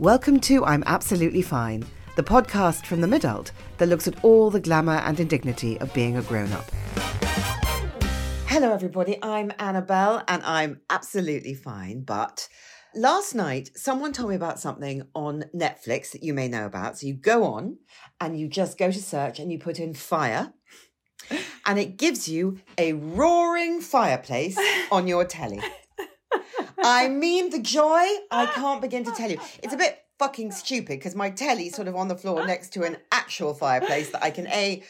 Welcome to I'm Absolutely Fine, the podcast from the midult that looks at all the glamour and indignity of being a grown up. Hello, everybody. I'm Annabelle and I'm absolutely fine. But last night, someone told me about something on Netflix that you may know about. So you go on and you just go to search and you put in fire and it gives you a roaring fireplace on your telly. I mean, the joy, I ah, can't begin to ah, tell you. Ah, it's a bit fucking stupid because my telly's sort of on the floor next to an actual fireplace that I can A,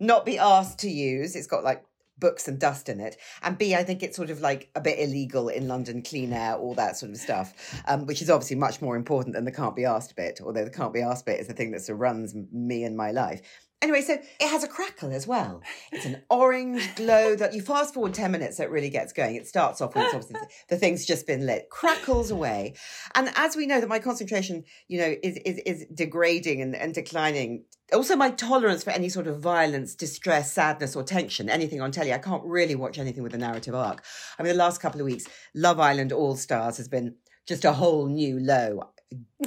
not be asked to use. It's got like books and dust in it. And B, I think it's sort of like a bit illegal in London, clean air, all that sort of stuff, um, which is obviously much more important than the can't be asked bit, although the can't be asked bit is the thing that surrounds me and my life. Anyway, so it has a crackle as well. It's an orange glow that you fast forward 10 minutes, so it really gets going. It starts off when it's obviously the thing's just been lit, crackles away. And as we know that my concentration, you know, is is, is degrading and, and declining. Also, my tolerance for any sort of violence, distress, sadness, or tension, anything on telly, I can't really watch anything with a narrative arc. I mean, the last couple of weeks, Love Island All Stars has been just a whole new low.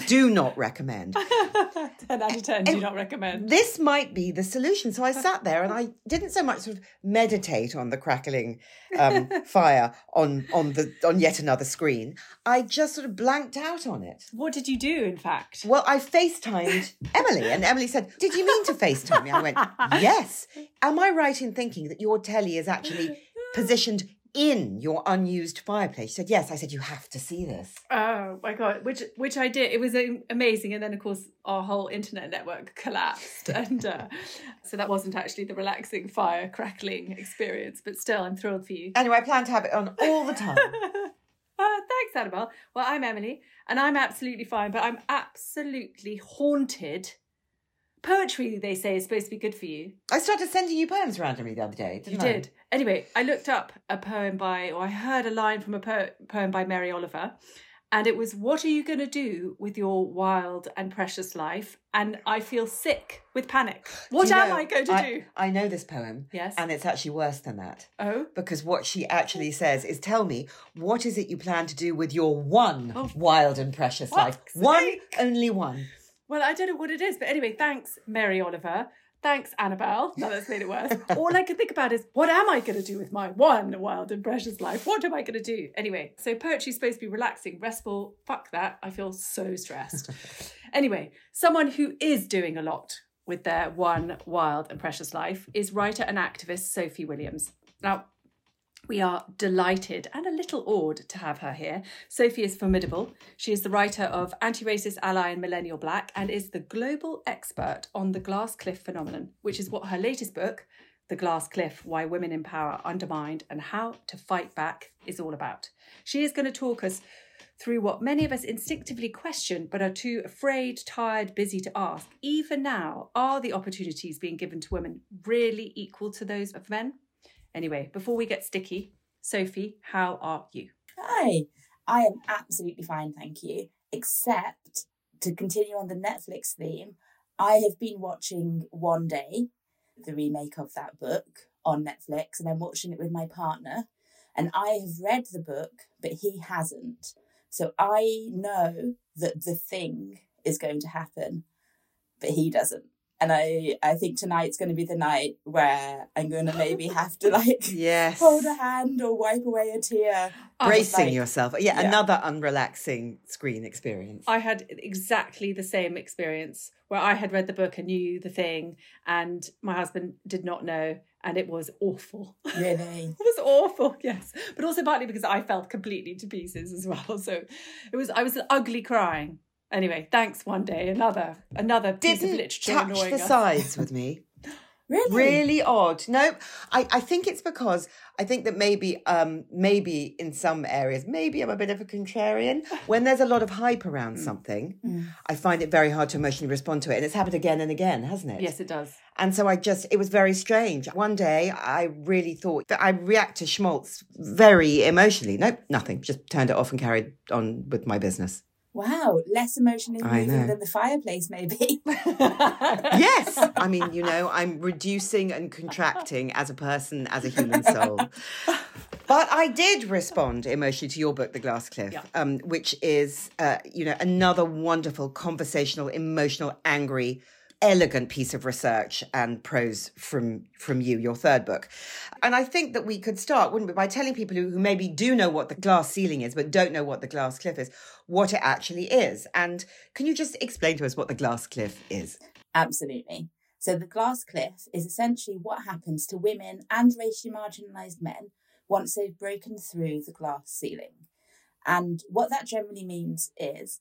Do not recommend. 10 out of 10, do not recommend. This might be the solution. So I sat there and I didn't so much sort of meditate on the crackling um, fire on on the on yet another screen. I just sort of blanked out on it. What did you do, in fact? Well, I FaceTimed Emily, and Emily said, "Did you mean to FaceTime me?" I went, "Yes." Am I right in thinking that your telly is actually positioned in your unused fireplace. She said, Yes. I said, You have to see this. Oh my God. Which which I did. It was amazing. And then, of course, our whole internet network collapsed. and uh, so that wasn't actually the relaxing fire crackling experience. But still, I'm thrilled for you. Anyway, I plan to have it on all the time. Uh, thanks, Annabelle. Well, I'm Emily, and I'm absolutely fine, but I'm absolutely haunted poetry they say is supposed to be good for you. I started sending you poems randomly the other day. you I? did. Anyway, I looked up a poem by, or I heard a line from a po- poem by Mary Oliver, and it was, "What are you going to do with your wild and precious life?" And I feel sick with panic. What am know, I going to I, do? I know this poem. Yes. And it's actually worse than that. Oh. Because what she actually says is, "Tell me, what is it you plan to do with your one oh. wild and precious life? One, only one." Well, I don't know what it is, but anyway, thanks, Mary Oliver. Thanks, Annabelle. No, that's made it worse. All I can think about is what am I going to do with my one wild and precious life? What am I going to do? Anyway, so poetry's supposed to be relaxing, restful. Fuck that. I feel so stressed. anyway, someone who is doing a lot with their one wild and precious life is writer and activist Sophie Williams. Now, we are delighted and a little awed to have her here. Sophie is formidable. She is the writer of Anti Racist Ally and Millennial Black and is the global expert on the glass cliff phenomenon, which is what her latest book, The Glass Cliff Why Women in Power Undermined and How to Fight Back, is all about. She is going to talk us through what many of us instinctively question but are too afraid, tired, busy to ask. Even now, are the opportunities being given to women really equal to those of men? Anyway, before we get sticky, Sophie, how are you? Hi, I am absolutely fine, thank you. Except to continue on the Netflix theme, I have been watching One Day, the remake of that book on Netflix, and I'm watching it with my partner. And I have read the book, but he hasn't. So I know that the thing is going to happen, but he doesn't and I I think tonight's going to be the night where I'm going to maybe have to like yes hold a hand or wipe away a tear, bracing like, yourself. Yeah, yeah, another unrelaxing screen experience. I had exactly the same experience where I had read the book and knew the thing, and my husband did not know. And it was awful. Really? it was awful, yes. But also partly because I felt completely to pieces as well. So it was I was ugly crying. Anyway, thanks one day. Another another piece Didn't of literature touch annoying the us. sides with me. really? Really odd. No, I, I think it's because I think that maybe um maybe in some areas, maybe I'm a bit of a contrarian. When there's a lot of hype around mm. something, mm. I find it very hard to emotionally respond to it. And it's happened again and again, hasn't it? Yes, it does. And so I just, it was very strange. One day I really thought that I react to Schmaltz very emotionally. Nope, nothing. Just turned it off and carried on with my business. Wow, less emotionally moving than the fireplace, maybe. yes. I mean, you know, I'm reducing and contracting as a person, as a human soul. But I did respond emotionally to your book, The Glass Cliff, Yeah. um, which is, uh, you know, another wonderful conversational, emotional, angry, elegant piece of research and prose from from you, your third book. And I think that we could start, wouldn't we, by telling people who, who maybe do know what the glass ceiling is, but don't know what the glass cliff is, what it actually is. And can you just explain to us what the glass cliff is? Absolutely. So the glass cliff is essentially what happens to women and racially marginalised men once they've broken through the glass ceiling. And what that generally means is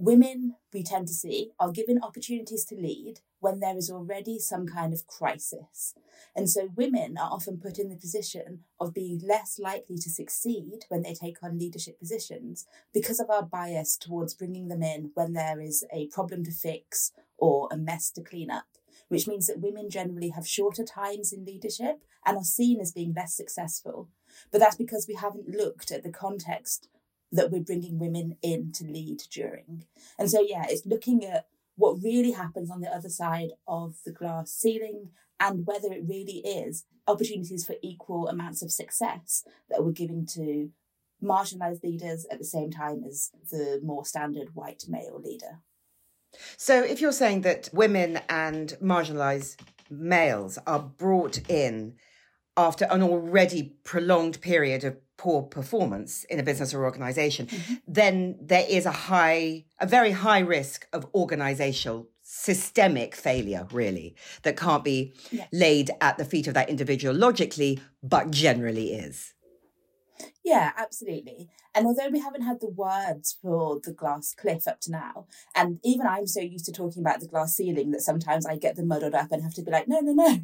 women, we tend to see, are given opportunities to lead when there is already some kind of crisis. And so women are often put in the position of being less likely to succeed when they take on leadership positions because of our bias towards bringing them in when there is a problem to fix or a mess to clean up, which means that women generally have shorter times in leadership and are seen as being less successful. But that's because we haven't looked at the context that we're bringing women in to lead during. And so, yeah, it's looking at what really happens on the other side of the glass ceiling and whether it really is opportunities for equal amounts of success that we're giving to marginalized leaders at the same time as the more standard white male leader. So, if you're saying that women and marginalised males are brought in after an already prolonged period of poor performance in a business or organization, then there is a high, a very high risk of organizational systemic failure, really, that can't be Yeah. laid at the feet of that individual logically, but generally is. Yeah, absolutely. And although we haven't had the words for the glass cliff up to now, and even I'm so used to talking about the glass ceiling that sometimes I get them muddled up and have to be like, no, no, no.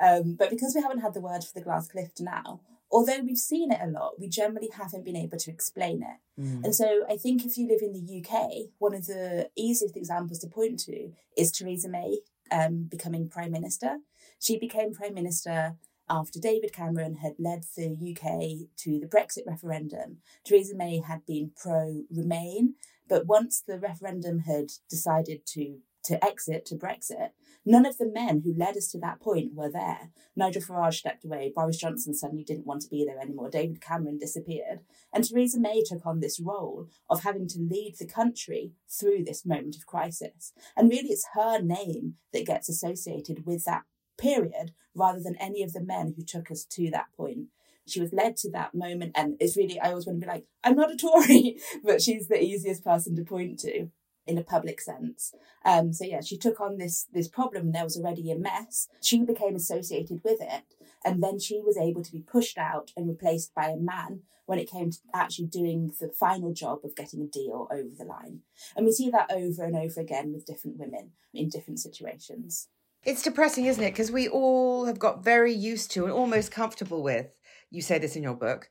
Um, but because we haven't had the word for the glass cliff to now, although we've seen it a lot, we generally haven't been able to explain it. And so I think if you live in the UK, one of the easiest examples to point to is Theresa May um, becoming Prime Minister. She became Prime Minister after David Cameron had led the UK to the Brexit referendum. Theresa May had been pro Remain, but once the referendum had decided to to exit to Brexit, none of the men who led us to that point were there. Nigel Farage stepped away, Boris Johnson suddenly didn't want to be there anymore, David Cameron disappeared, and Theresa May took on this role of having to lead the country through this moment of crisis. And really, it's her name that gets associated with that period rather than any of the men who took us to that point. She was led to that moment, and it's really, I always want to be like, I'm not a Tory, but she's the easiest person to point to in a public sense. Um, so yeah, she took on this this problem. There was already a mess. She became associated with it, and then she was able to be pushed out and replaced by a man when it came to actually doing the final job of getting a deal over the line. And we see that over and over again with different women in different situations. It's depressing, isn't it? Because we all have got very used to and almost comfortable with, you say this in your book,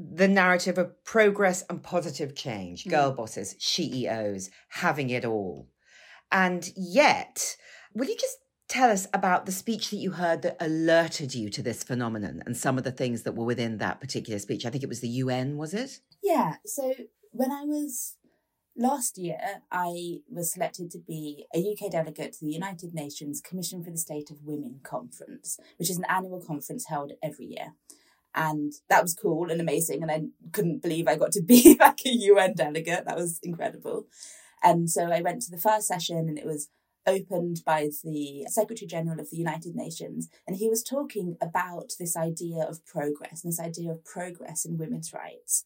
the narrative of progress and positive change, hmm. girl bosses, CEOs, having it all. And yet, will you just tell us about the speech that you heard that alerted you to this phenomenon and some of the things that were within that particular speech? I think it was the UN, was it? Yeah. So when I was last year, I was selected to be a UK delegate to the United Nations Commission for the State of Women conference, which is an annual conference held every year. And that was cool and amazing. And I couldn't believe I got to be like a UN delegate. That was incredible. And so I went to the first session and it was opened by the Secretary General of the United Nations. And he was talking about this idea of progress and this idea of progress in women's rights.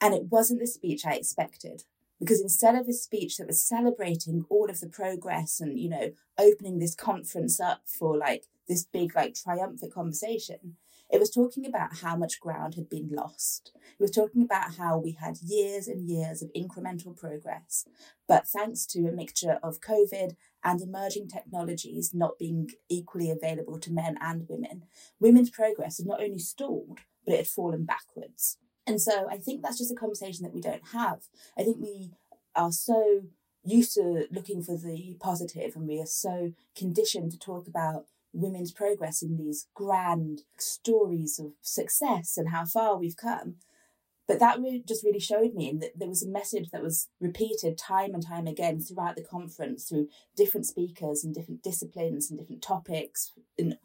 And it wasn't the speech I expected. Because instead of a speech that was celebrating all of the progress and, you know, opening this conference up for like this big, like triumphant conversation, it was talking about how much ground had been lost. It was talking about how we had years and years of incremental progress. But thanks to a mixture of COVID and emerging technologies not being equally available to men and women, women's progress had not only stalled, but it had fallen backwards. And so I think that's just a conversation that we don't have. I think we are so used to looking for the positive and we are so conditioned to talk about women's progress in these grand stories of success and how far we've come. But that just really showed me that there was a message that was repeated time and time again throughout the conference through different speakers and different disciplines and different topics. And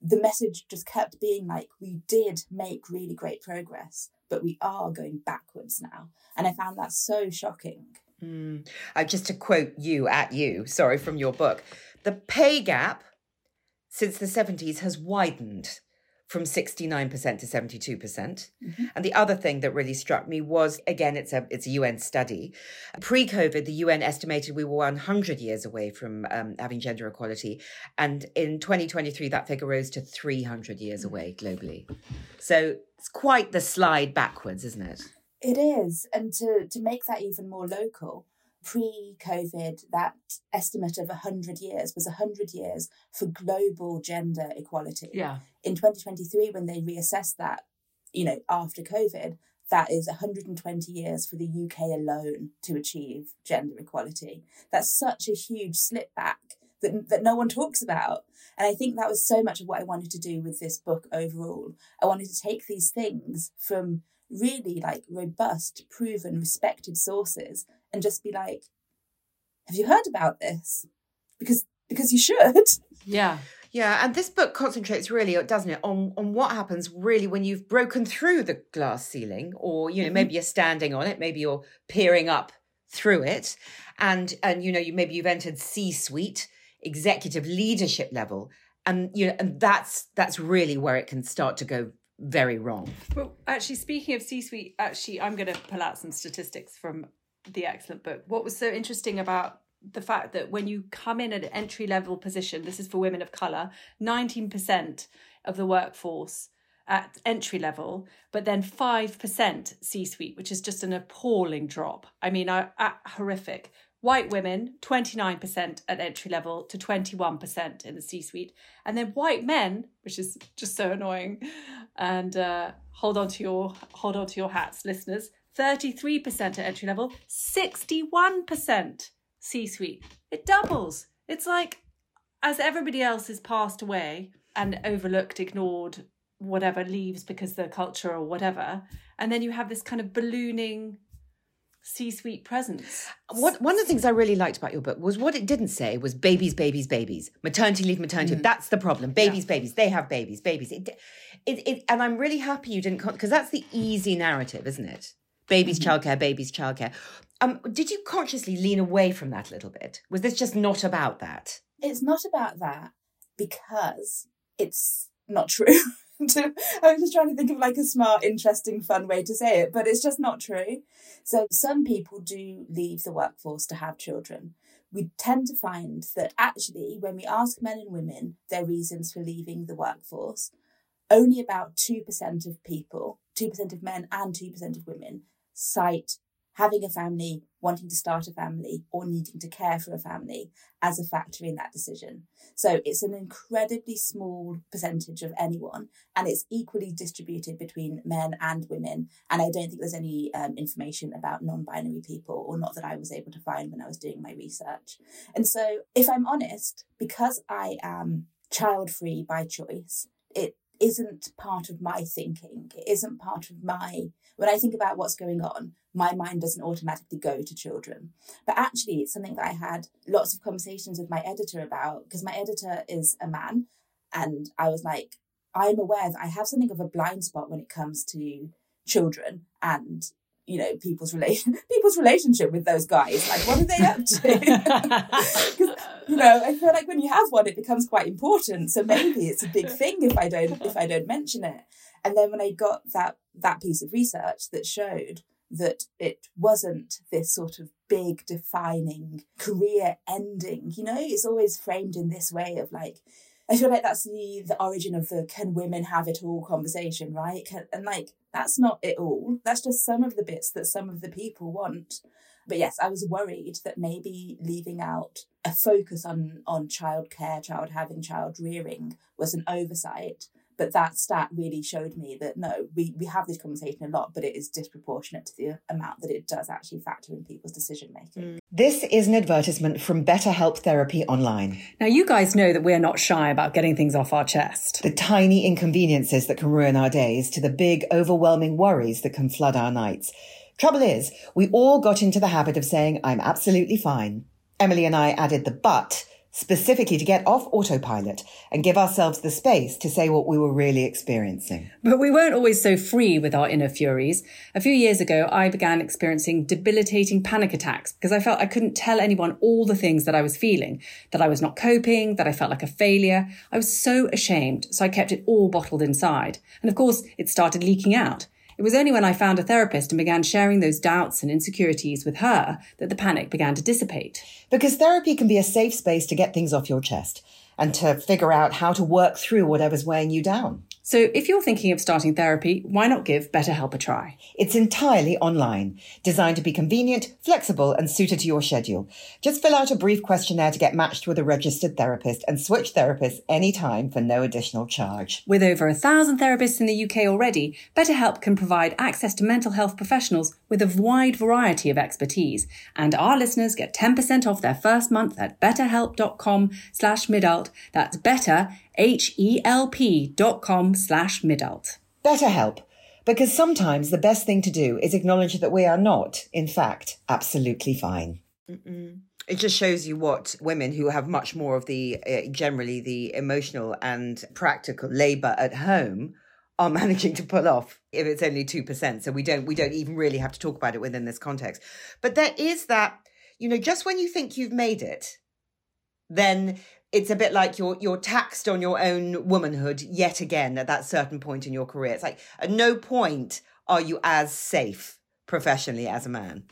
the message just kept being like, we did make really great progress, but we are going backwards now. And I found that so shocking. Mm. Uh, just to quote you at you, sorry, from your book, the pay gap since the 70s has widened from 69% to 72%. percent mm hmm And the other thing that really struck me was again it's a it's a UN study. Pre-COVID the UN estimated we were 100 years away from um, having gender equality and in 2023 that figure rose to 300 years away globally. So it's quite the slide backwards, isn't it? It is and to to make that even more local pre COVID, that estimate of 100 years was 100 years for global gender equality. Yeah. In 2023, when they reassessed that, you know, after COVID, that is 120 years for the UK alone to achieve gender equality. That's such a huge slip back that, that no one talks about. And I think that was so much of what I wanted to do with this book overall. I wanted to take these things from really like robust, proven, respected sources and just be like, have you heard about this? Because because you should. Yeah. Yeah, and this book concentrates really, doesn't it, on on what happens really when you've broken through the glass ceiling, or you know, mm-hmm. maybe you're standing on it, maybe you're peering up through it, and and you know, you maybe you've entered C-suite, executive leadership level, and you know, and that's that's really where it can start to go very wrong. Well, actually, speaking of C-suite, actually, I'm going to pull out some statistics from the excellent book. What was so interesting about the fact that when you come in at an entry level position, this is for women of colour, 19% of the workforce at entry level, but then 5% C suite, which is just an appalling drop. I mean, I, I, horrific. White women, 29% at entry level to 21% in the C suite. And then white men, which is just so annoying. And uh, hold on to your hold on to your hats, listeners. 33% at entry level, 61% C suite. It doubles. It's like as everybody else has passed away and overlooked, ignored, whatever, leaves because the culture or whatever, and then you have this kind of ballooning C-suite presence. What one of the things I really liked about your book was what it didn't say was babies, babies, babies, maternity leave, maternity. Mm. That's the problem. Babies, yeah. babies. They have babies, babies. It, it, it, and I'm really happy you didn't because that's the easy narrative, isn't it? Baby's mm-hmm. childcare, baby's childcare. Um, did you consciously lean away from that a little bit? Was this just not about that? It's not about that because it's not true. I was just trying to think of like a smart, interesting, fun way to say it, but it's just not true. So some people do leave the workforce to have children. We tend to find that actually, when we ask men and women their reasons for leaving the workforce, only about 2% of people, 2% of men and 2% of women, cite having a family, wanting to start a family, or needing to care for a family as a factor in that decision. So it's an incredibly small percentage of anyone, and it's equally distributed between men and women. And I don't think there's any um, information about non binary people, or not that I was able to find when I was doing my research. And so, if I'm honest, because I am child free by choice, it isn't part of my thinking. It isn't part of my, when I think about what's going on, my mind doesn't automatically go to children. But actually, it's something that I had lots of conversations with my editor about because my editor is a man. And I was like, I'm aware that I have something of a blind spot when it comes to children and you know people's relation people's relationship with those guys like what are they up to you know i feel like when you have one it becomes quite important so maybe it's a big thing if i don't if i don't mention it and then when i got that that piece of research that showed that it wasn't this sort of big defining career ending you know it's always framed in this way of like I feel like that's the the origin of the can women have it all conversation, right? Can, and like that's not it all. That's just some of the bits that some of the people want. But yes, I was worried that maybe leaving out a focus on on childcare, child having, child rearing was an oversight. But that stat really showed me that no, we, we have this conversation a lot, but it is disproportionate to the amount that it does actually factor in people's decision making. Mm. This is an advertisement from BetterHelp Therapy Online. Now, you guys know that we're not shy about getting things off our chest. The tiny inconveniences that can ruin our days to the big, overwhelming worries that can flood our nights. Trouble is, we all got into the habit of saying, I'm absolutely fine. Emily and I added the but specifically to get off autopilot and give ourselves the space to say what we were really experiencing. But we weren't always so free with our inner furies. A few years ago, I began experiencing debilitating panic attacks because I felt I couldn't tell anyone all the things that I was feeling, that I was not coping, that I felt like a failure. I was so ashamed, so I kept it all bottled inside. And of course, it started leaking out. It was only when I found a therapist and began sharing those doubts and insecurities with her that the panic began to dissipate. Because therapy can be a safe space to get things off your chest and to figure out how to work through whatever's weighing you down. So if you're thinking of starting therapy, why not give BetterHelp a try? It's entirely online, designed to be convenient, flexible, and suited to your schedule. Just fill out a brief questionnaire to get matched with a registered therapist and switch therapists anytime for no additional charge. With over a thousand therapists in the UK already, BetterHelp can provide access to mental health professionals with a wide variety of expertise. And our listeners get 10% off their first month at betterhelp.com slash midult. That's better, H-E-L-P dot com slash midult. BetterHelp, because sometimes the best thing to do is acknowledge that we are not, in fact, absolutely fine. Mm-mm. It just shows you what women who have much more of the, uh, generally, the emotional and practical labour at home are managing to pull off if it's only 2%. So we don't, we don't even really have to talk about it within this context. But there is that, you know, just when you think you've made it, then it's a bit like you're you're taxed on your own womanhood yet again at that certain point in your career. It's like at no point are you as safe professionally as a man.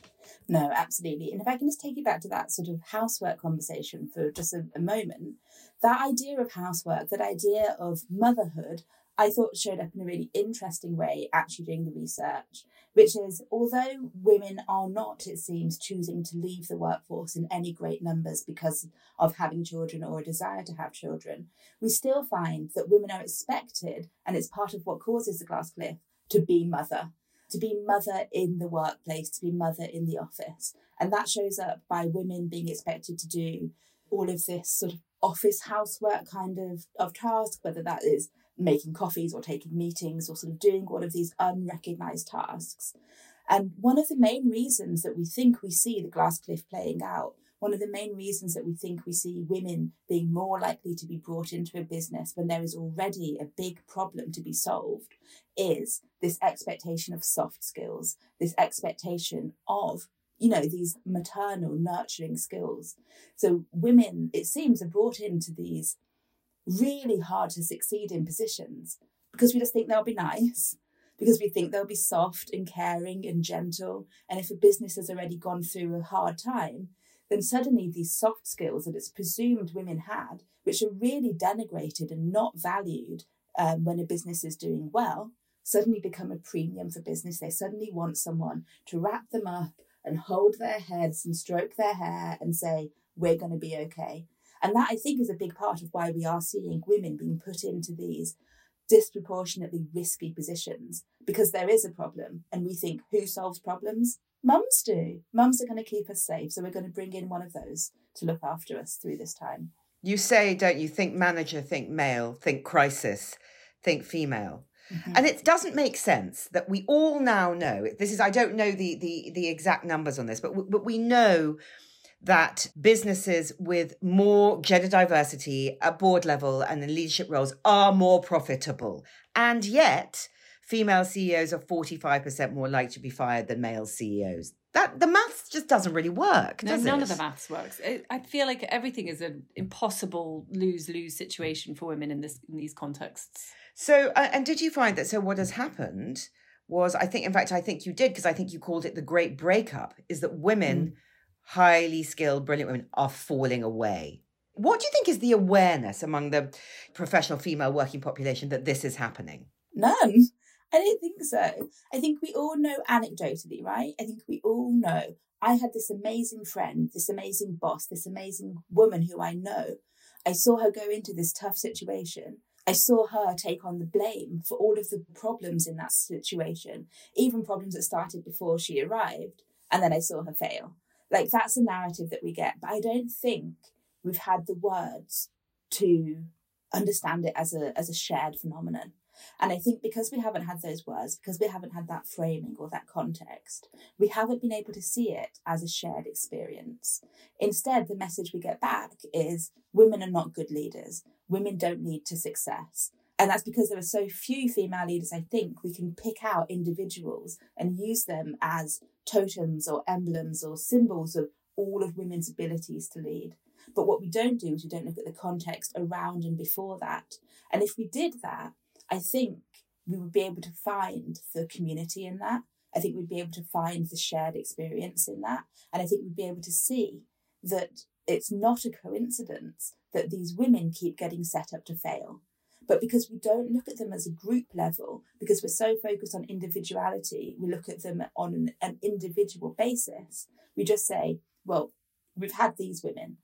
No, absolutely. And if I can just take you back to that sort of housework conversation for just a, a moment, that idea of housework, that idea of motherhood, I thought showed up in a really interesting way actually doing the research which is although women are not, it seems, choosing to leave the workforce in any great numbers because of having children or a desire to have children, we still find that women are expected, and it's part of what causes the glass cliff, to be mother, to be mother in the workplace, to be mother in the office. And that shows up by women being expected to do all of this sort of office housework kind of, of task, whether that is making coffees or taking meetings or sort of doing all of these unrecognized tasks. And one of the main reasons that we think we see the glass cliff playing out, one of the main reasons that we think we see women being more likely to be brought into a business when there is already a big problem to be solved, is this expectation of soft skills, this expectation of you know, these maternal nurturing skills. So women, it seems, are brought into these really hard to succeed in positions because we just think they'll be nice, because we think they'll be soft and caring and gentle. And if a business has already gone through a hard time, then suddenly these soft skills that it's presumed women had, which are really denigrated and not valued um, when a business is doing well, suddenly become a premium for business. They suddenly want someone to wrap them up and hold their heads and stroke their hair and say, We're going to be okay. And that I think is a big part of why we are seeing women being put into these disproportionately risky positions because there is a problem. And we think, who solves problems? Mums do. Mums are going to keep us safe. So we're going to bring in one of those to look after us through this time. You say, don't you, think manager, think male, think crisis, think female. Mm-hmm. And it doesn't make sense that we all now know this is I don't know the the the exact numbers on this but but we know that businesses with more gender diversity at board level and in leadership roles are more profitable. And yet, female CEOs are 45% more likely to be fired than male CEOs. That the maths just doesn't really work. No, none it? of the maths works. I feel like everything is an impossible lose lose situation for women in this in these contexts. So, uh, and did you find that? So, what has happened was, I think, in fact, I think you did because I think you called it the great breakup. Is that women? Mm highly skilled, brilliant women are falling away. What do you think is the awareness among the professional female working population that this is happening? None. I don't think so. I think we all know anecdotally, right? I think we all know. I had this amazing friend, this amazing boss, this amazing woman who I know. I saw her go into this tough situation I saw her take on the blame for all of the problems in that situation, even problems that started before she arrived. And then I saw her fail. Like that's a narrative that we get. But I don't think we've had the words to understand it as a as a shared phenomenon. And I think because we haven't had those words, because we haven't had that framing or that context, we haven't been able to see it as a shared experience. Instead, the message we get back is women are not good leaders. Women don't lead to success. And that's because there are so few female leaders, I think, we can pick out individuals and use them as totems or emblems or symbols of all of women's abilities to lead. But what we don't do is we don't look at the context around and before that. And if we did that, I think we would be able to find the community in that. I think we'd be able to find the shared experience in that. And I think we'd be able to see that it's not a coincidence that these women keep getting set up to fail. But because we don't look at them as a group level, because we're so focused on individuality, we look at them on an, an individual basis. We just say, well, we've had these women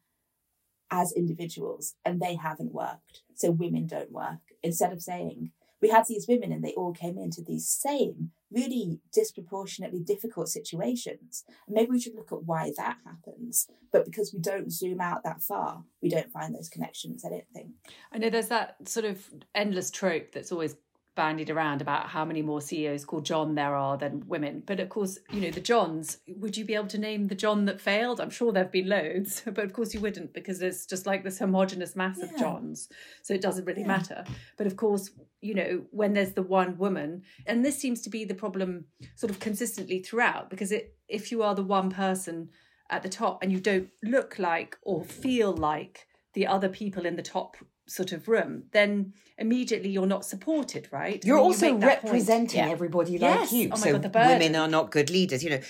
as individuals and they haven't worked. So women don't work. Instead of saying, we had these women and they all came into these same really disproportionately difficult situations. Maybe we should look at why that happens. But because we don't zoom out that far, we don't find those connections, I don't think. I know there's that sort of endless trope that's always bandied around about how many more CEOs called John there are than women. But of course, you know, the Johns, would you be able to name the John that failed? I'm sure there've been loads, but of course you wouldn't because it's just like this homogenous mass yeah. of Johns. So it doesn't really yeah. matter. But of course, you know, when there's the one woman, and this seems to be the problem sort of consistently throughout, because it if you are the one person at the top and you don't look like or feel like the other people in the top sort of room, then immediately you're not supported, right? You're also you representing yeah. everybody like yes. you. Oh so God, women are not good leaders. You know,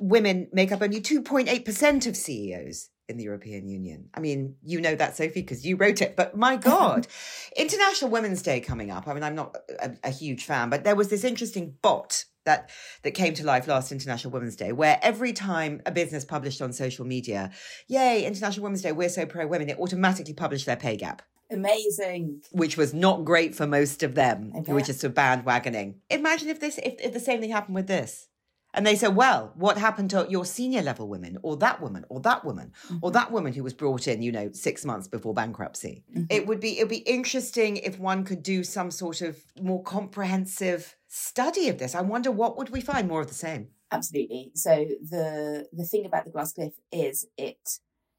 women make up only 2.8% of CEOs in the European Union. I mean, you know that, Sophie, because you wrote it. But my God, International Women's Day coming up. I mean, I'm not a, a huge fan, but there was this interesting bot that that came to life last International Women's Day, where every time a business published on social media, "Yay, International Women's Day, we're so pro women," it automatically published their pay gap. Amazing. Which was not great for most of them who were just sort of bandwagoning. Imagine if this if, if the same thing happened with this. And they said, well, what happened to your senior level women or that woman or that woman mm-hmm. or that woman who was brought in, you know, six months before bankruptcy? Mm-hmm. It would be it would be interesting if one could do some sort of more comprehensive study of this. I wonder what would we find more of the same. Absolutely. So the the thing about the glass cliff is it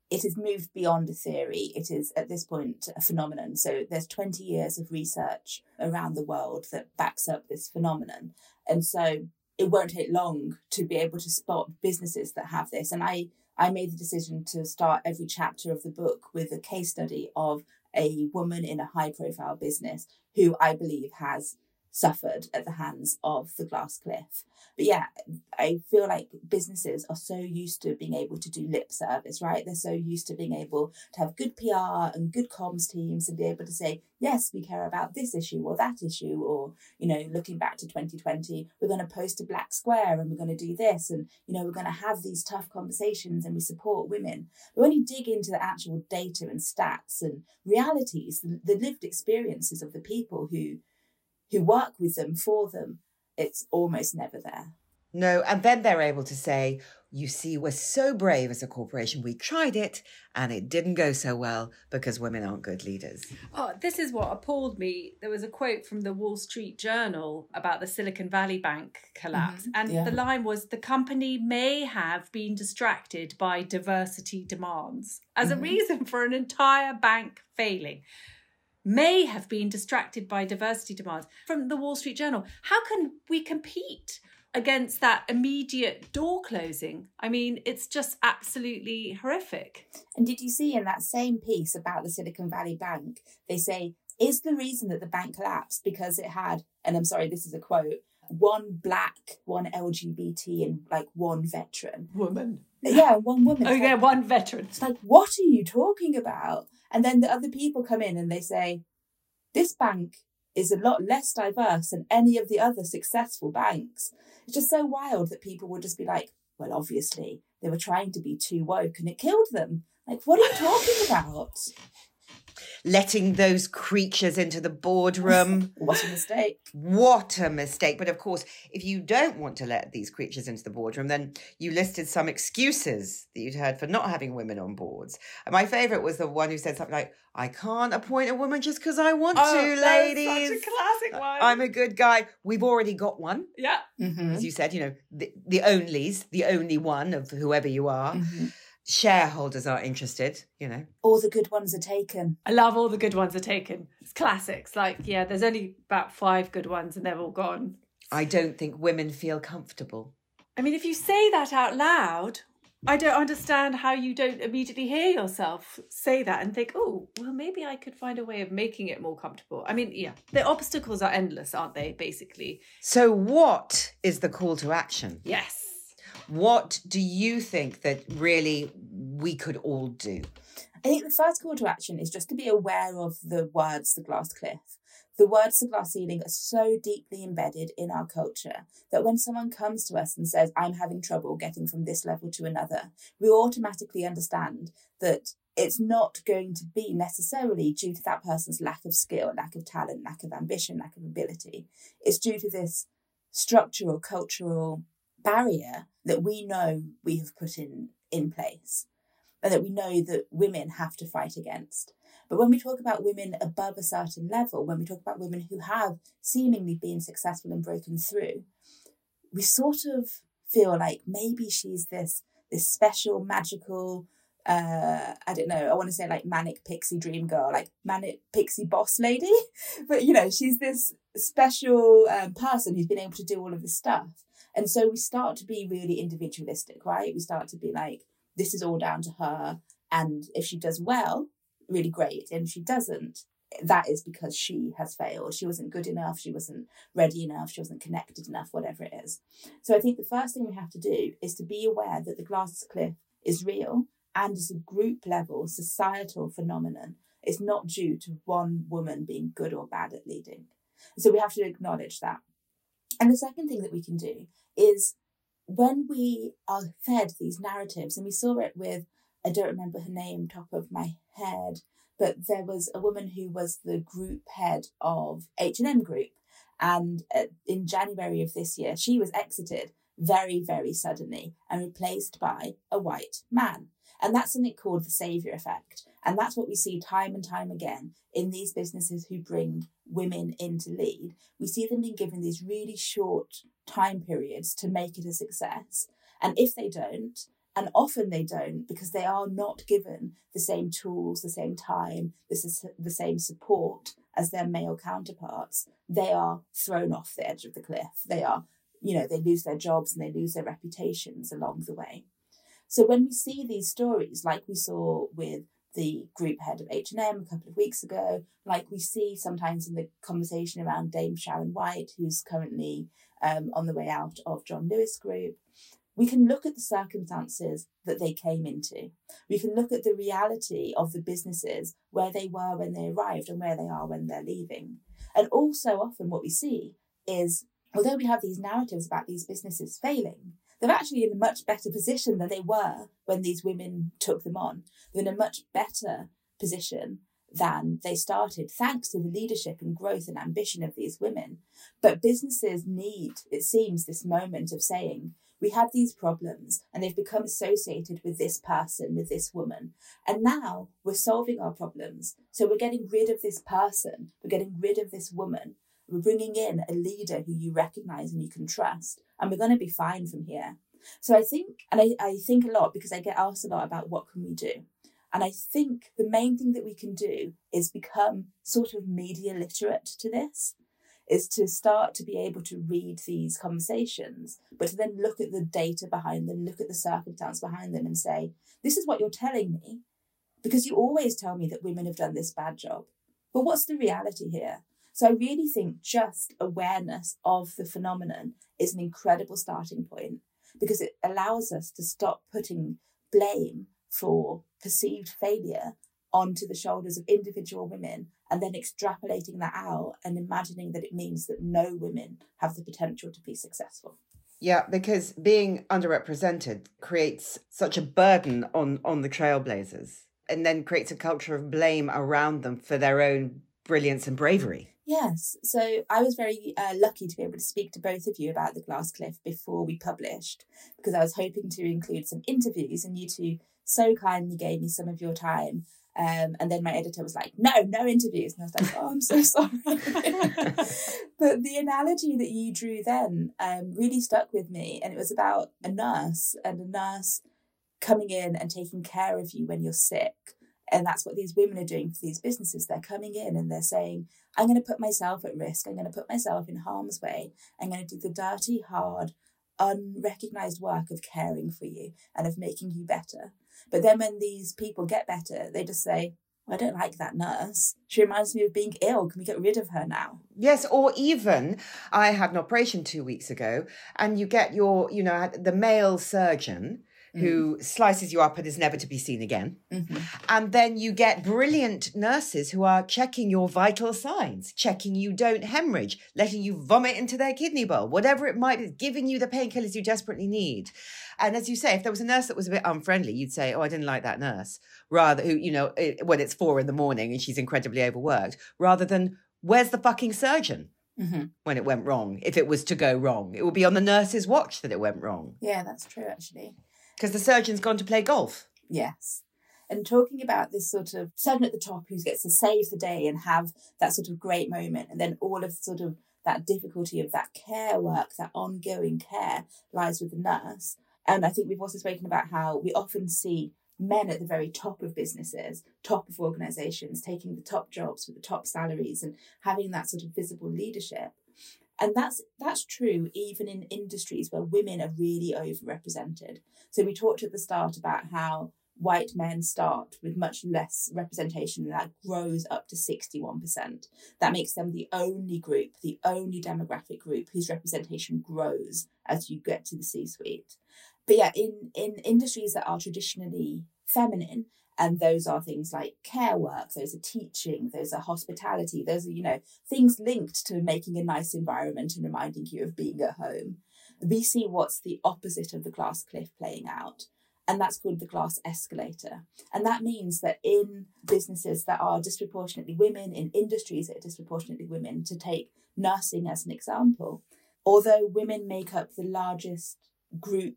it has moved beyond a theory. It is at this point a phenomenon. So there's 20 years of research around the world that backs up this phenomenon. And so it won't take long to be able to spot businesses that have this. And I, I made the decision to start every chapter of the book with a case study of a woman in a high profile business who I believe has suffered at the hands of the glass cliff. But yeah, I feel like businesses are so used to being able to do lip service, right? They're so used to being able to have good PR and good comms teams and be able to say, yes, we care about this issue or that issue, or, you know, looking back to 2020, we're going to post a black square and we're going to do this, and, you know, we're going to have these tough conversations and we support women. But when you dig into the actual data and stats and realities, the, lived experiences of the people who who work with them for them, it's almost never there. No, and then they're able to say, you see, we're so brave as a corporation. We tried it and it didn't go so well because women aren't good leaders. Oh, this is what appalled me. There was a quote from the Wall Street Journal about the Silicon Valley Bank collapse. Mm-hmm. And yeah. the line was the company may have been distracted by diversity demands as mm-hmm. a reason for an entire bank failing may have been distracted by diversity demands from the Wall Street Journal. How can we compete against that immediate door closing? I mean, it's just absolutely horrific. And did you see in that same piece about the Silicon Valley Bank, they say, is the reason that the bank collapsed because it had, and I'm sorry, this is a quote, one black, one LGBT, and like one veteran. Woman. Yeah, one woman. oh, yeah, one veteran. It's like, what are you talking about? And then the other people come in and they say, this bank is a lot less diverse than any of the other successful banks. It's just so wild that people would just be like, well, obviously, they were trying to be too woke and it killed them. Like, what are you talking about? Letting those creatures into the boardroom. what a mistake. What a mistake. But of course, if you don't want to let these creatures into the boardroom, then you listed some excuses that you'd heard for not having women on boards. And my favourite was the one who said something like, I can't appoint a woman just because I want Oh, to, that is ladies. Such a classic one. I'm a good guy. We've already got one. yeah. Mhm. As you said, you know, the, the onlys, the only one of whoever you are. Mhm. Shareholders are interested, you know. All the good ones are taken. I love all the good ones are taken. It's classics. Like, yeah, there's only about five good ones and they're all gone. I don't think women feel comfortable. I mean, if you say that out loud, I don't understand how you don't immediately hear yourself say that and think, oh, well, maybe I could find a way of making it more comfortable. I mean, yeah, the obstacles are endless, aren't they, basically? So, what is the call to action? Yes. What do you think that really we could all do? I think the first call to action is just to be aware of the words the glass cliff. The words the glass ceiling are so deeply embedded in our culture that when someone comes to us and says, I'm having trouble getting from this level to another, we automatically understand that it's not going to be necessarily due to that person's lack of skill, lack of talent, lack of ambition, lack of ability. It's due to this structural, cultural barrier that we know we have put in, in place and that we know that women have to fight against. But when we talk about women above a certain level, when we talk about women who have seemingly been successful and broken through, we sort of feel like maybe she's this this special magical uh i don't know i want to say like manic pixie dream girl like manic pixie boss lady but you know she's this special um, person who's been able to do all of this stuff and so we start to be really individualistic right? We start to be like this is all down to her and if she does well really great. And if she doesn't that is because she has failed. She wasn't good enough she wasn't ready enough she wasn't connected enough whatever it is. So i think the first thing we have to do is to be aware that the glass cliff is real and is a group level societal phenomenon. It's not due to one woman being good or bad at leading. So we have to acknowledge that. And the second thing that we can do is when we are fed these narratives and we saw it with I don't remember her name top of my head, but there was a woman who was the group head of H&M Group. And uh, in January of this year, she was exited very, very suddenly and replaced by a white man. And that's something called the savior effect. And that's what we see time and time again in these businesses who bring women in to lead. We see them being given these really short time periods to make it a success. And if they don't, and often they don't because they are not given the same tools, the same time, is the same support as their male counterparts. They are thrown off the edge of the cliff. They are, you know, they lose their jobs and they lose their reputations along the way. So when we see these stories, like we saw with the group head of H&M a couple of weeks ago, like we see sometimes in the conversation around Dame Sharon White, who's currently um, on the way out of John Lewis Group, we can look at the circumstances that they came into. We can look at the reality of the businesses, where they were when they arrived and where they are when they're leaving. And also, often, what we see is although we have these narratives about these businesses failing, they're actually in a much better position than they were when these women took them on. They're in a much better position than they started, thanks to the leadership and growth and ambition of these women. But businesses need, it seems, this moment of saying, we had these problems and they've become associated with this person, with this woman. And now we're solving our problems. So we're getting rid of this person, we're getting rid of this woman. We're bringing in a leader who you recognize and you can trust, and we're going to be fine from here. So I think, and I, I think a lot because I get asked a lot about what can we do. And I think the main thing that we can do is become sort of media literate to this is to start to be able to read these conversations, but to then look at the data behind them, look at the circumstance behind them, and say, this is what you're telling me, because you always tell me that women have done this bad job. But what's the reality here? So I really think just awareness of the phenomenon is an incredible starting point because it allows us to stop putting blame for perceived failure onto the shoulders of individual women and then extrapolating that out and imagining that it means that no women have the potential to be successful. Yeah, because being underrepresented creates such a burden on on the trailblazers. and then creates a culture of blame around them for their own brilliance and bravery. Yes, so I was very uh, lucky to be able to speak to both of you about the Glass Cliff before we published because I was hoping to include some interviews, and you two so kindly gave me some of your time. Um, and then my editor was like, no, no interviews. And I was like, oh, I'm so sorry. but the analogy that you drew then um, really stuck with me. And it was about a nurse and a nurse coming in and taking care of you when you're sick. And that's what these women are doing for these businesses. They're coming in and they're saying, I'm going to put myself at risk. I'm going to put myself in harm's way. I'm going to do the dirty, hard, unrecognized work of caring for you and of making you better. But then when these people get better, they just say, oh, I don't like that nurse. She reminds me of being ill. Can we get rid of her now? Yes, or even I had an operation two weeks ago, and you get your, you know, the male surgeon who slices you up and is never to be seen again. Mm-hmm. And then you get brilliant nurses who are checking your vital signs, checking you don't hemorrhage, letting you vomit into their kidney bowl, whatever it might be, giving you the painkillers you desperately need. And as you say, if there was a nurse that was a bit unfriendly, you'd say, "Oh, I didn't like that nurse." Rather, who you know, it, when it's four in the morning and she's incredibly overworked, rather than where's the fucking surgeon Mm-hmm. when it went wrong? If it was to go wrong, it would be on the nurse's watch that it went wrong Yeah, that's true, actually. Because the surgeon's gone to play golf. Yes. And talking about this sort of surgeon at the top who gets to save the day and have that sort of great moment, and then all of sort of that difficulty of that care work, that ongoing care lies with the nurse. And I think we've also spoken about how we often see men at the very top of businesses, top of organizations, taking the top jobs with the top salaries and having that sort of visible leadership. And that's that's true even in industries where women are really overrepresented. So we talked at the start about how white men start with much less representation and that grows up to 61%. That makes them the only group, the only demographic group whose representation grows as you get to the C-suite. But yeah, in, in industries that are traditionally feminine, and those are things like care work, those are teaching, those are hospitality, those are, you know, things linked to making a nice environment and reminding you of being at home. We see what's the opposite of the glass cliff playing out. And that's called the glass escalator. And that means that in businesses that are disproportionately women, in industries that are disproportionately women, to take nursing as an example, although women make up the largest group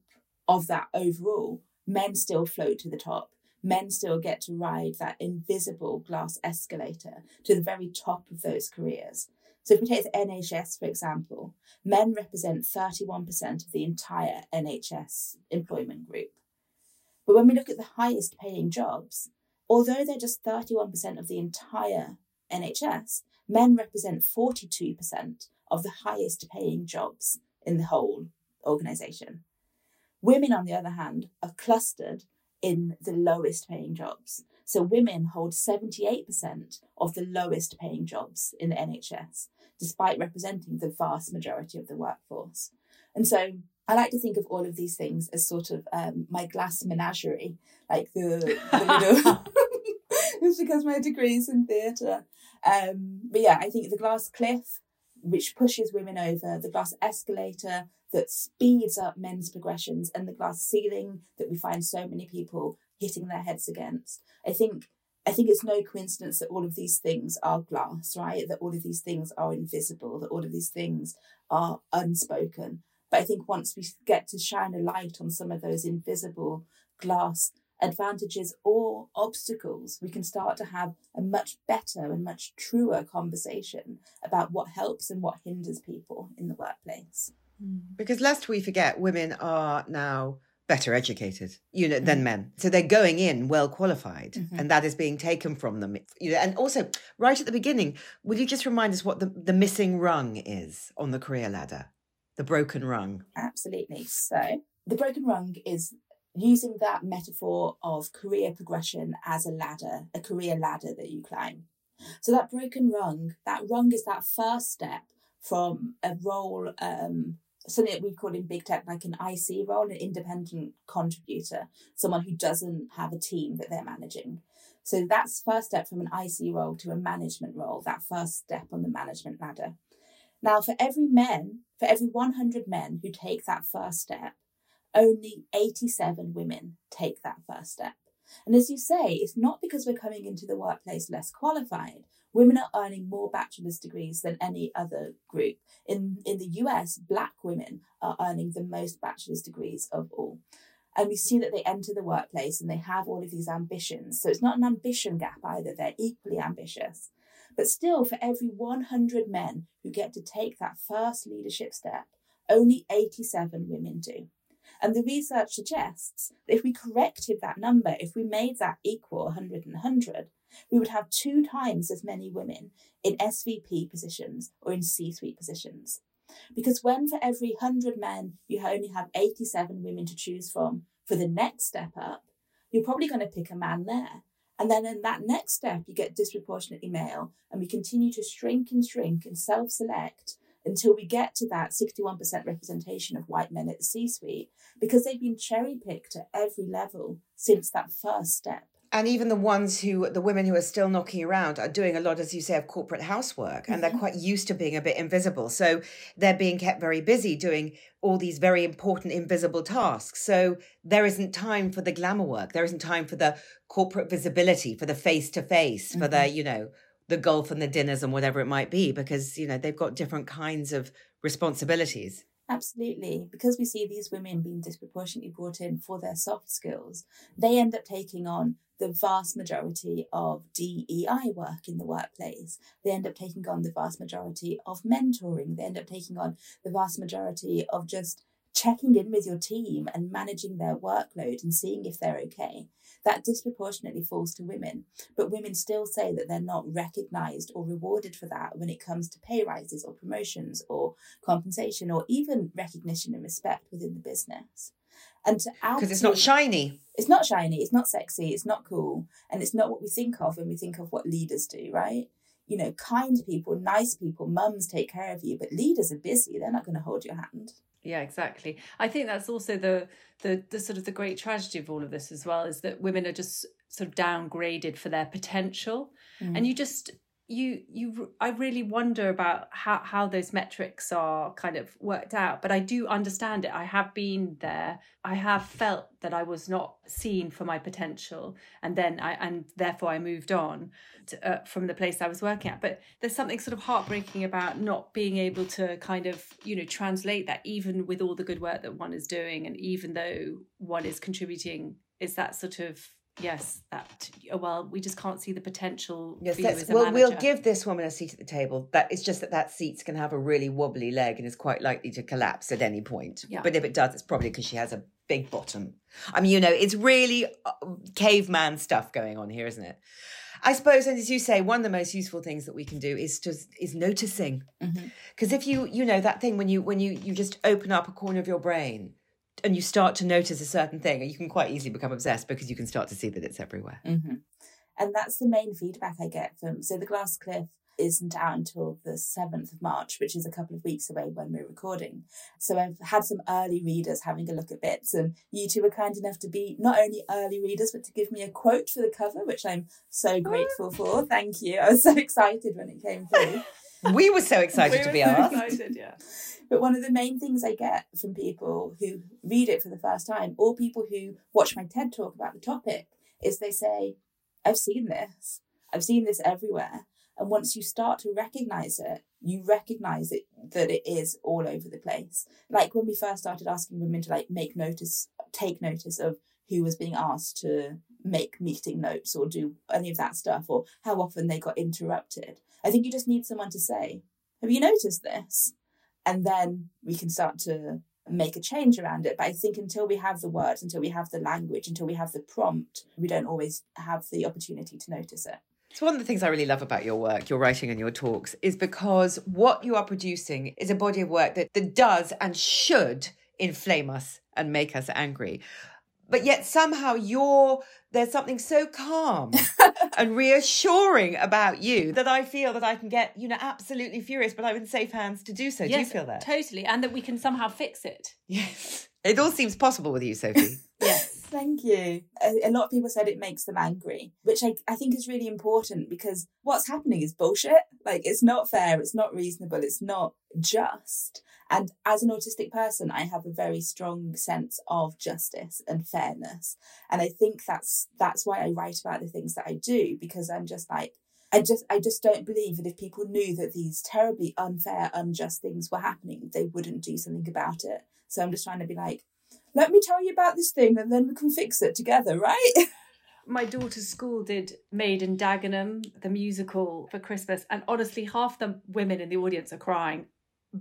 of that overall, men still float to the top. Men still get to ride that invisible glass escalator to the very top of those careers. So, if we take the NHS, for example, men represent 31% of the entire NHS employment group. But when we look at the highest paying jobs, although they're just 31% of the entire NHS, men represent 42% of the highest paying jobs in the whole organisation. Women, on the other hand, are clustered in the lowest paying jobs. So women hold 78% of the lowest paying jobs in the NHS, despite representing the vast majority of the workforce. And so I like to think of all of these things as sort of um, my glass menagerie, like the, the little. it's because my degree is in theatre. Um, but yeah, I think the glass cliff, which pushes women over, the glass escalator that speeds up men's progressions, and the glass ceiling that we find so many people hitting their heads against. I think I think it's no coincidence that all of these things are glass, right? That all of these things are invisible, that all of these things are unspoken. But I think once we get to shine a light on some of those invisible glass advantages or obstacles, we can start to have a much better and much truer conversation about what helps and what hinders people in the workplace. Because lest we forget, women are now better educated, you know, than men. So they're going in well qualified, Mhm. and that is being taken from them. You know, and also right at the beginning, will you just remind us what the, the missing rung is on the career ladder? The broken rung. Absolutely. So the broken rung is using that metaphor of career progression as a ladder, a career ladder that you climb. So that broken rung, that rung is that first step from a role, um, something that we call in big tech like an IC role, an independent contributor, someone who doesn't have a team that they're managing. So that's first step from an IC role to a management role, that first step on the management ladder. Now, for every men, for every 100 men who take that first step, only 87 women take that first step. And as you say, it's not because we're coming into the workplace less qualified. Women are earning more bachelor's degrees than any other group. In, in the US, black women are earning the most bachelor's degrees of all. And we see that they enter the workplace and they have all of these ambitions. So it's not an ambition gap either, they're equally ambitious. But still, for every 100 men who get to take that first leadership step, only 87 women do. And the research suggests that if we corrected that number, if we made that equal 100 and 100, we would have two times as many women in SVP positions or in C suite positions. Because when for every 100 men you only have 87 women to choose from for the next step up, you're probably going to pick a man there. And then in that next step, you get disproportionately male, and we continue to shrink and shrink and self select until we get to that 61% representation of white men at the C suite because they've been cherry picked at every level since that first step. And even the ones who, the women who are still knocking around, are doing a lot, as you say, of corporate housework, and mm-hmm. they're quite used to being a bit invisible. So they're being kept very busy doing all these very important invisible tasks. So there isn't time for the glamour work. There isn't time for the corporate visibility, for the face to face, for the, mm-hmm. you know, the golf and the dinners and whatever it might be because you know they've got different kinds of responsibilities absolutely because we see these women being disproportionately brought in for their soft skills they end up taking on the vast majority of DEI work in the workplace. They end up taking on the vast majority of mentoring. They end up taking on the vast majority of just checking in with your team and managing their workload and seeing if they're okay that disproportionately falls to women. But women still say that they're not recognized or rewarded for that when it comes to pay rises or promotions or compensation or even recognition and respect within the business. And to add because it's not shiny. It's not shiny. It's not sexy. It's not cool, and it's not what we think of when we think of what leaders do, right? You know, kind people, nice people, mums take care of you, but leaders are busy. They're not going to hold your hand. Yeah, exactly. I think that's also the the the sort of the great tragedy of all of this as well is that women are just sort of downgraded for their potential, mm. and you just you you I really wonder about how how those metrics are kind of worked out but I do understand it. I have been there. I have felt that I was not seen for my potential and then I and therefore I moved on to, uh, from the place I was working at. But there's something sort of heartbreaking about not being able to kind of you know translate that even with all the good work that one is doing and even though one is contributing is that sort of yes that oh, well we just can't see the potential yes let's, well we'll give this woman a seat at the table that it's just that that seat's going to have a really wobbly leg and is quite likely to collapse at any point yeah. but if it does it's probably because she has a big bottom i mean you know it's really uh, caveman stuff going on here isn't it I suppose, and as you say, one of the most useful things that we can do is just is noticing. Because mm-hmm. if you, you know, that thing when you when you you just open up a corner of your brain and you start to notice a certain thing, and you can quite easily become obsessed because you can start to see that it's everywhere. Mm-hmm. And that's the main feedback I get from. So the Glass Cliff isn't out until the 7th of March, which is a couple of weeks away when we're recording. So I've had some early readers having a look at bits, and you two were kind enough to be not only early readers, but to give me a quote for the cover, which I'm so grateful for. Thank you. I was so excited when it came through. we were so excited we to be so asked. Excited, yeah. But one of the main things I get from people who read it for the first time, or people who watch my TED talk about the topic, is they say, I've seen this. I've seen this everywhere. And once you start to recognize it, you recognize it that it is all over the place. Like when we first started asking women to like make notice, take notice of who was being asked to make meeting notes or do any of that stuff or how often they got interrupted. I think you just need someone to say, Have you noticed this? and then we can start to make a change around it. But I think until we have the words, until we have the language, until we have the prompt, we don't always have the opportunity to notice it. So, one of the things I really love about your work, your writing and your talks, is because what you are producing is a body of work that, that does and should inflame us and make us angry but yet somehow you're there's something so calm and reassuring about you that I feel that I can get, you know, absolutely furious, but I'm in safe hands to do so. Yes, do you feel that? Totally. And that we can somehow fix it. Yes. It all seems possible with you, Sophie. yes. Thank you. A, a, lot of people said it makes them angry, which I, I think is really important because what's happening is bullshit. Like, it's not fair, it's not reasonable, it's not just. And as an autistic person, I have a very strong sense of justice and fairness. And I think that's that's why I write about the things that I do, because I'm just like, I just I just don't believe that if people knew that these terribly unfair, unjust things were happening, they wouldn't do something about it. So I'm just trying to be like, let me tell you about this thing and then we can fix it together, right? My daughter's school did Made in Dagenham, the musical for Christmas, and honestly, half the women in the audience are crying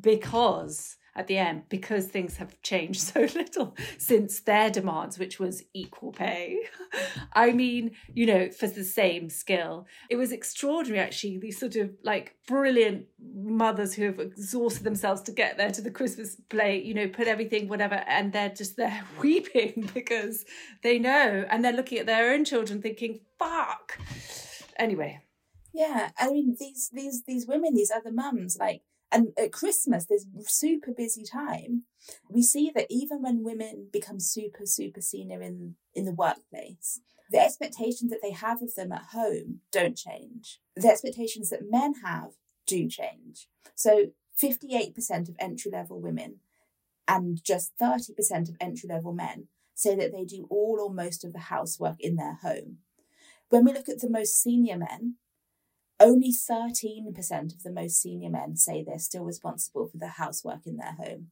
because at the end because things have changed so little since their demands, which was equal pay. I mean, you know, for the same skill. It was extraordinary, actually, these sort of like brilliant mothers who have exhausted themselves to get there to the Christmas play, you know, put everything, whatever, and they're just there weeping because they know. And they're looking at their own children thinking, fuck. Anyway. Yeah, I mean these these these women, these other mums, like and at Christmas, this super busy time, we see that even when women become super, super senior in, in the workplace, the expectations that they have of them at home don't change. The expectations that men have do change. So 58% of entry level women and just 30% of entry level men say that they do all or most of the housework in their home. When we look at the most senior men, only 13% of the most senior men say they're still responsible for the housework in their home.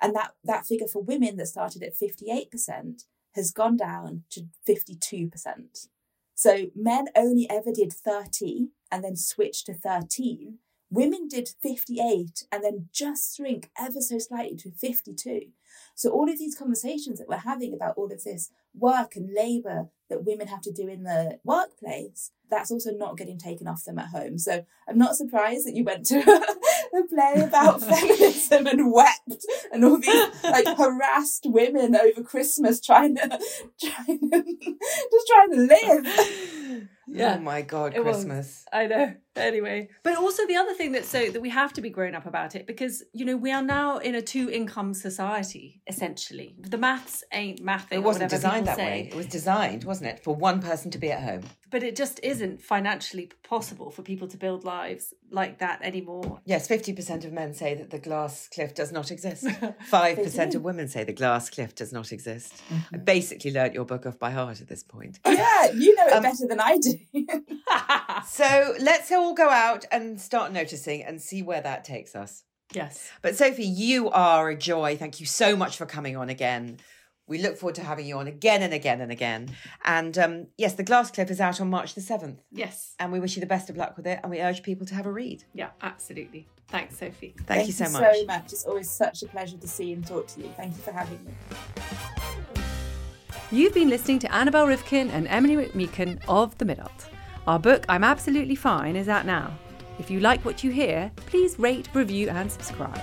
And that, that figure for women that started at 58% has gone down to 52%. So men only ever did 30 and then switched to 13. Women did 58 and then just shrink ever so slightly to 52. So all of these conversations that we're having about all of this work and labour that women have to do in the workplace, that's also not getting taken off them at home. So I'm not surprised that you went to a play about feminism and wept and all these like harassed women over Christmas trying to trying to just trying to live. Yeah. Oh my god, it Christmas. Was. I know. Anyway. But also the other thing that's so that we have to be grown up about it because, you know, we are now in a two income society, essentially. The maths ain't mathing. It wasn't designed that say. way. It was designed, wasn't it, for one person to be at home. But it just isn't financially possible for people to build lives like that anymore. Yes, 50% of men say that the glass cliff does not exist. 5% of women say the glass cliff does not exist. Mm-hmm. I basically learnt your book off by heart at this point. Yeah, you know it um, better than I do. so let's all go out and start noticing and see where that takes us. Yes. But Sophie, you are a joy. Thank you so much for coming on again. We look forward to having you on again and again and again. And um, yes, The Glass Cliff is out on March the 7th. Yes. And we wish you the best of luck with it and we urge people to have a read. Yeah, absolutely. Thanks, Sophie. Thank, Thank you so you much. so much. It's always such a pleasure to see and talk to you. Thank you for having me. You've been listening to Annabel Rivkin and Emilie McMeekan of The Midult. Our book, I'm Absolutely Fine, is out now. If you like what you hear, please rate, review, and subscribe.